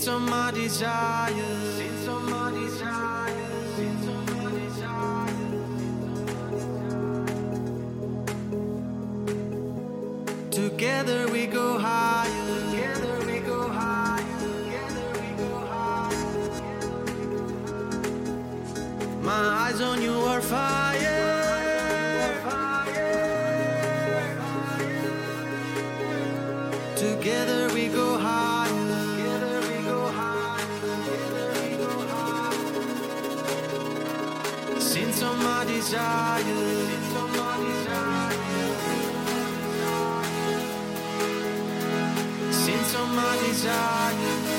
into my desire Since all my desire. Since all my desire. Since all my desire.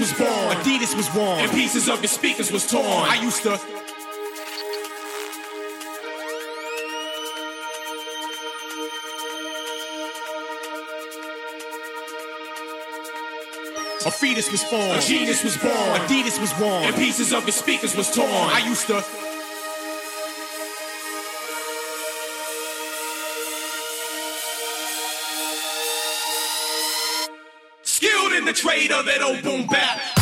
Was born, Adidas was worn, and pieces of his speakers was torn. I used to. A fetus was born. a genius was born, Adidas was worn, and pieces of his speakers was torn. I used to. Of that boom bap.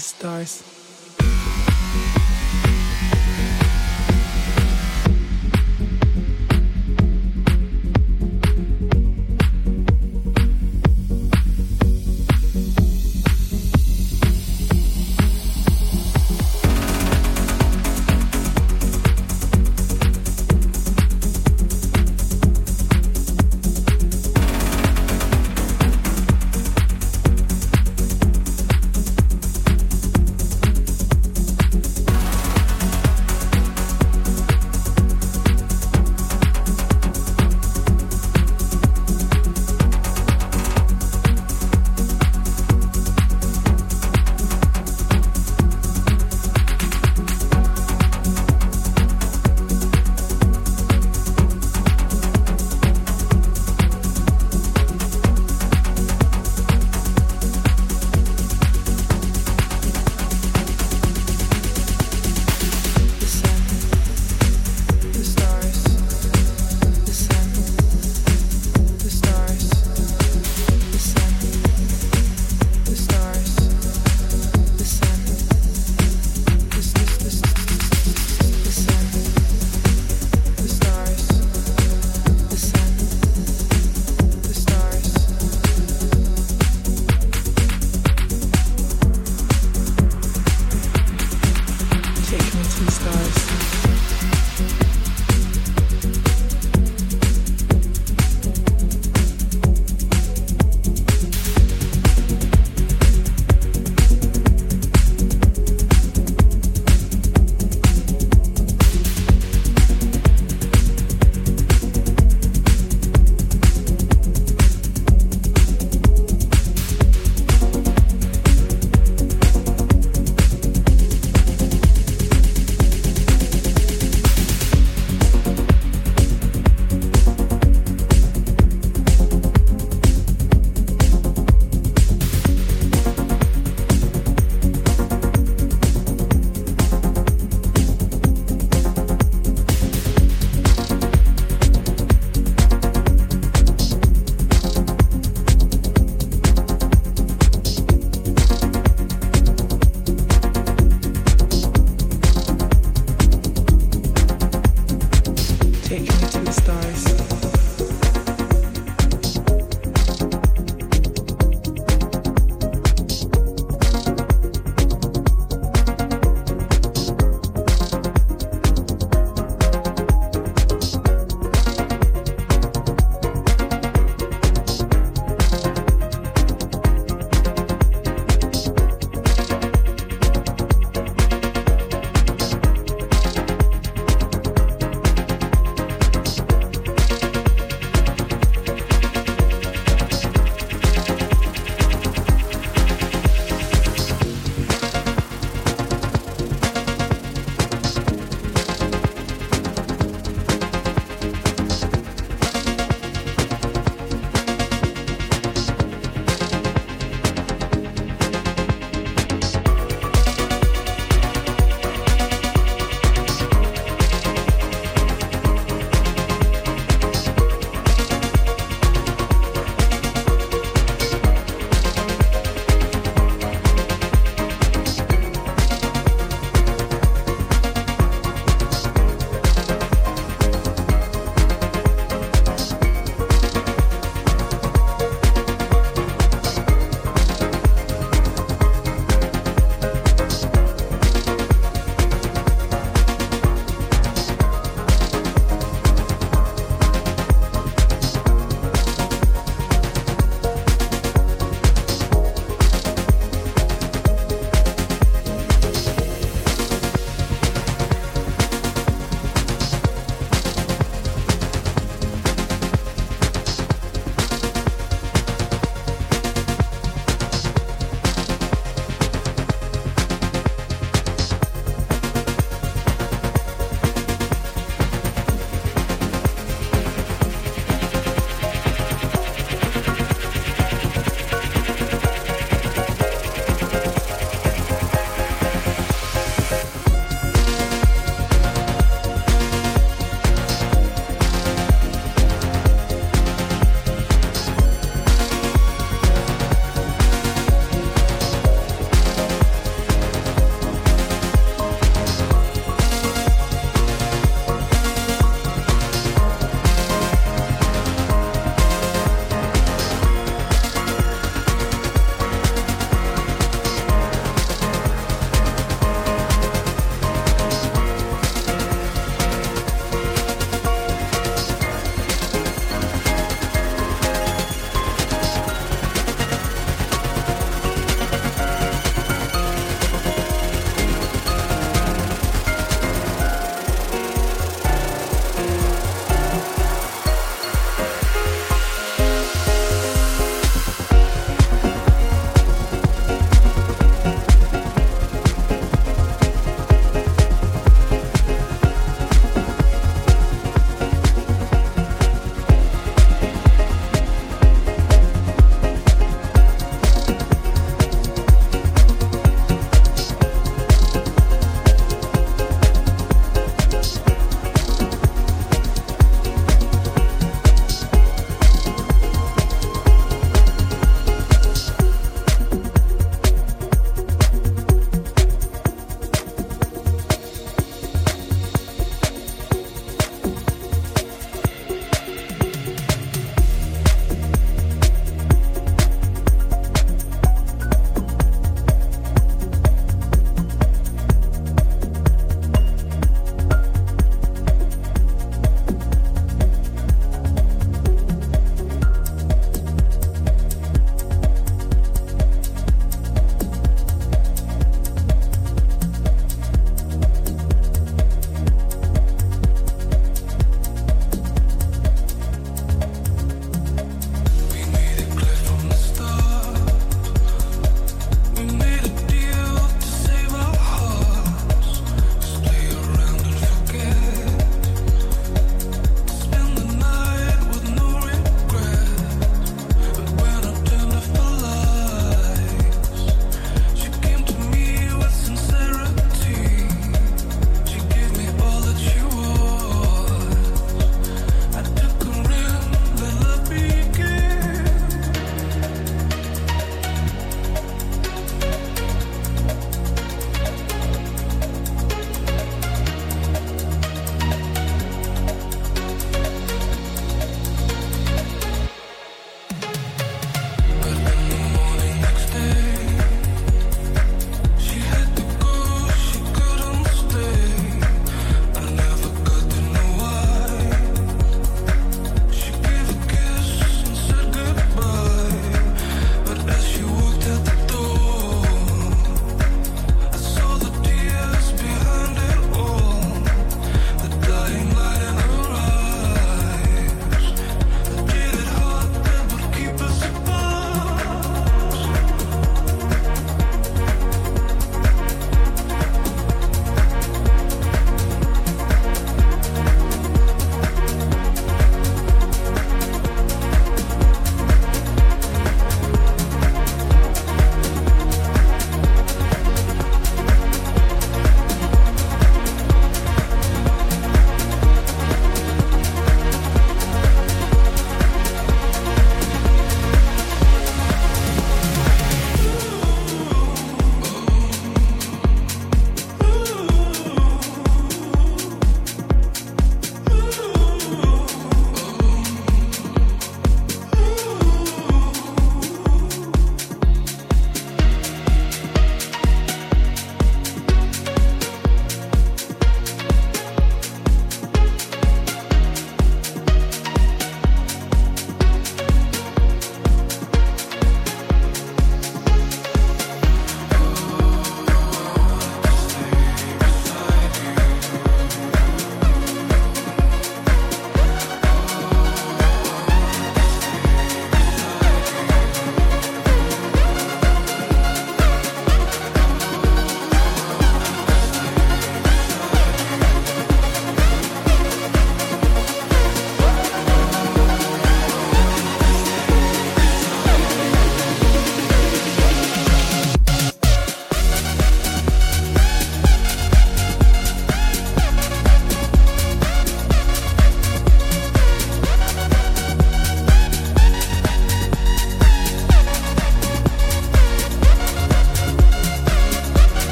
Stars.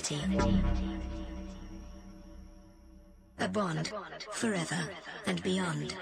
Eternity. A bond forever and beyond.